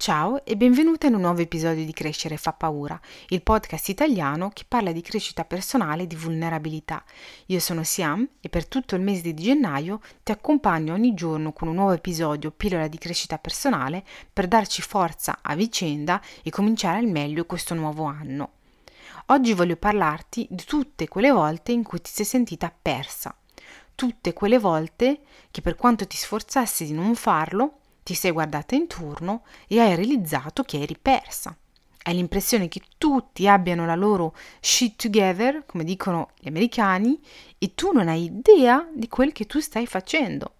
Ciao e benvenuta in un nuovo episodio di Crescere fa paura, il podcast italiano che parla di crescita personale e di vulnerabilità. Io sono Siam e per tutto il mese di gennaio ti accompagno ogni giorno con un nuovo episodio pillola di crescita personale per darci forza a vicenda e cominciare al meglio questo nuovo anno. Oggi voglio parlarti di tutte quelle volte in cui ti sei sentita persa, tutte quelle volte che per quanto ti sforzassi di non farlo, ti sei guardata intorno e hai realizzato che eri persa. Hai l'impressione che tutti abbiano la loro shit together, come dicono gli americani, e tu non hai idea di quel che tu stai facendo.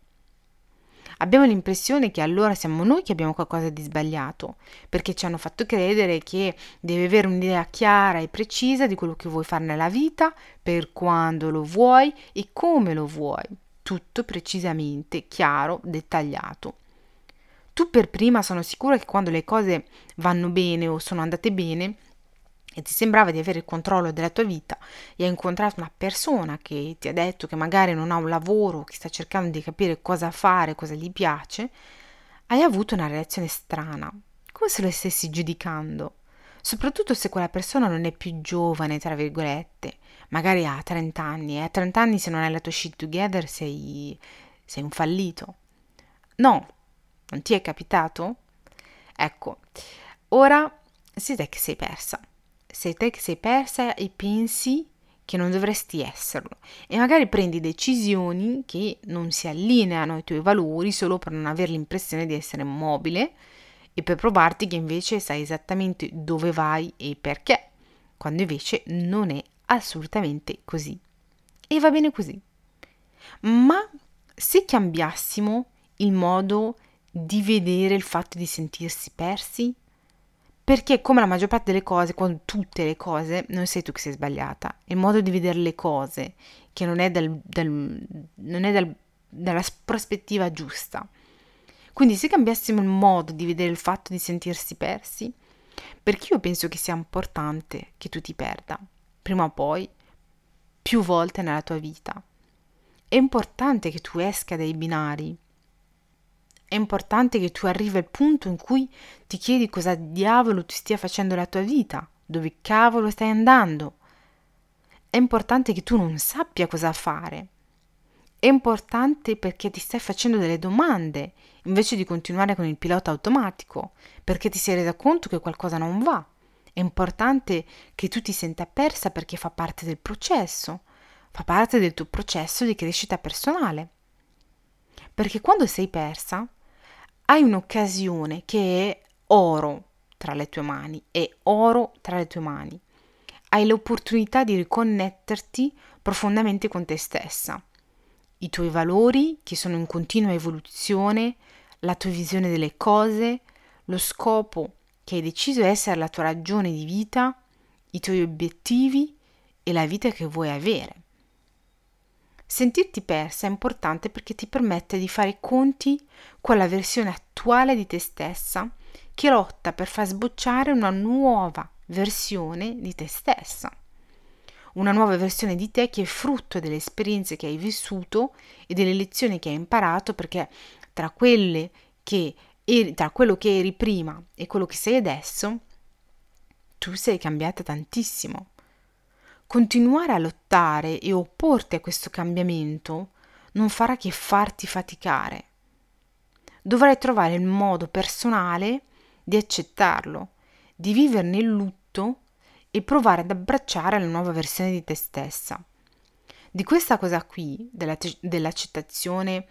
Abbiamo l'impressione che allora siamo noi che abbiamo qualcosa di sbagliato, perché ci hanno fatto credere che devi avere un'idea chiara e precisa di quello che vuoi fare nella vita, per quando lo vuoi e come lo vuoi. Tutto precisamente, chiaro, dettagliato. Tu per prima sono sicura che quando le cose vanno bene o sono andate bene e ti sembrava di avere il controllo della tua vita e hai incontrato una persona che ti ha detto che magari non ha un lavoro, che sta cercando di capire cosa fare, cosa gli piace, hai avuto una reazione strana, come se lo stessi giudicando, soprattutto se quella persona non è più giovane, tra virgolette, magari ha 30 anni e a 30 anni se non hai la tua shit together sei, sei un fallito. No, non ti è capitato? Ecco, ora sei te che sei persa. Sei te che sei persa e pensi che non dovresti esserlo e magari prendi decisioni che non si allineano ai tuoi valori solo per non avere l'impressione di essere mobile e per provarti che invece sai esattamente dove vai e perché, quando invece non è assolutamente così. E va bene così. Ma se cambiassimo il modo di vedere il fatto di sentirsi persi? Perché come la maggior parte delle cose, quando tutte le cose, non sei tu che sei sbagliata, il modo di vedere le cose che non è, dal, dal, non è dal, dalla prospettiva giusta. Quindi se cambiassimo il modo di vedere il fatto di sentirsi persi, perché io penso che sia importante che tu ti perda, prima o poi, più volte nella tua vita. È importante che tu esca dai binari, è importante che tu arrivi al punto in cui ti chiedi cosa diavolo ti stia facendo la tua vita, dove cavolo stai andando. È importante che tu non sappia cosa fare. È importante perché ti stai facendo delle domande invece di continuare con il pilota automatico, perché ti sei resa conto che qualcosa non va. È importante che tu ti senta persa perché fa parte del processo, fa parte del tuo processo di crescita personale. Perché quando sei persa, hai un'occasione che è oro tra le tue mani, è oro tra le tue mani. Hai l'opportunità di riconnetterti profondamente con te stessa, i tuoi valori che sono in continua evoluzione, la tua visione delle cose, lo scopo che hai deciso essere la tua ragione di vita, i tuoi obiettivi e la vita che vuoi avere. Sentirti persa è importante perché ti permette di fare i conti con la versione attuale di te stessa che lotta per far sbocciare una nuova versione di te stessa. Una nuova versione di te che è frutto delle esperienze che hai vissuto e delle lezioni che hai imparato perché tra quelle che eri, tra quello che eri prima e quello che sei adesso tu sei cambiata tantissimo continuare a lottare e opporti a questo cambiamento non farà che farti faticare. Dovrai trovare il modo personale di accettarlo, di viverne il lutto e provare ad abbracciare la nuova versione di te stessa. Di questa cosa qui, della, dell'accettazione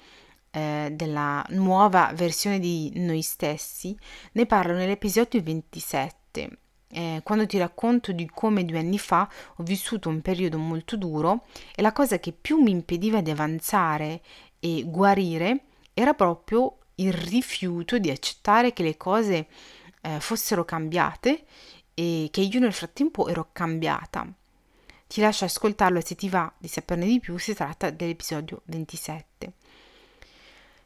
eh, della nuova versione di noi stessi, ne parlo nell'episodio 27 eh, quando ti racconto di come due anni fa ho vissuto un periodo molto duro e la cosa che più mi impediva di avanzare e guarire era proprio il rifiuto di accettare che le cose eh, fossero cambiate e che io nel frattempo ero cambiata. Ti lascio ascoltarlo e se ti va di saperne di più si tratta dell'episodio 27.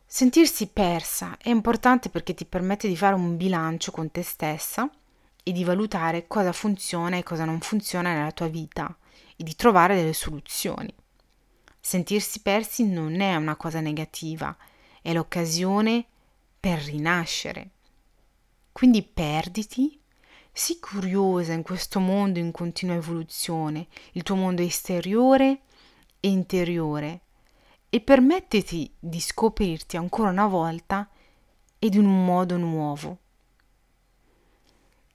Sentirsi persa è importante perché ti permette di fare un bilancio con te stessa e di valutare cosa funziona e cosa non funziona nella tua vita e di trovare delle soluzioni. Sentirsi persi non è una cosa negativa, è l'occasione per rinascere. Quindi perditi, sii curiosa in questo mondo in continua evoluzione, il tuo mondo esteriore e interiore, e permettiti di scoprirti ancora una volta ed in un modo nuovo.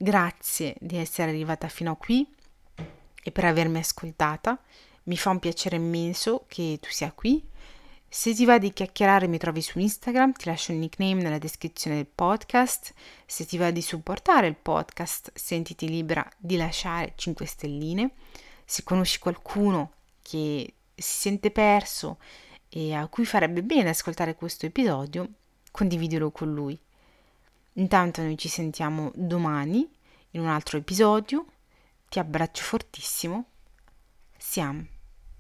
Grazie di essere arrivata fino a qui e per avermi ascoltata. Mi fa un piacere immenso che tu sia qui. Se ti va di chiacchierare mi trovi su Instagram, ti lascio il nickname nella descrizione del podcast. Se ti va di supportare il podcast, sentiti libera di lasciare 5 stelline. Se conosci qualcuno che si sente perso e a cui farebbe bene ascoltare questo episodio, condividilo con lui. Intanto noi ci sentiamo domani in un altro episodio. Ti abbraccio fortissimo. Siamo.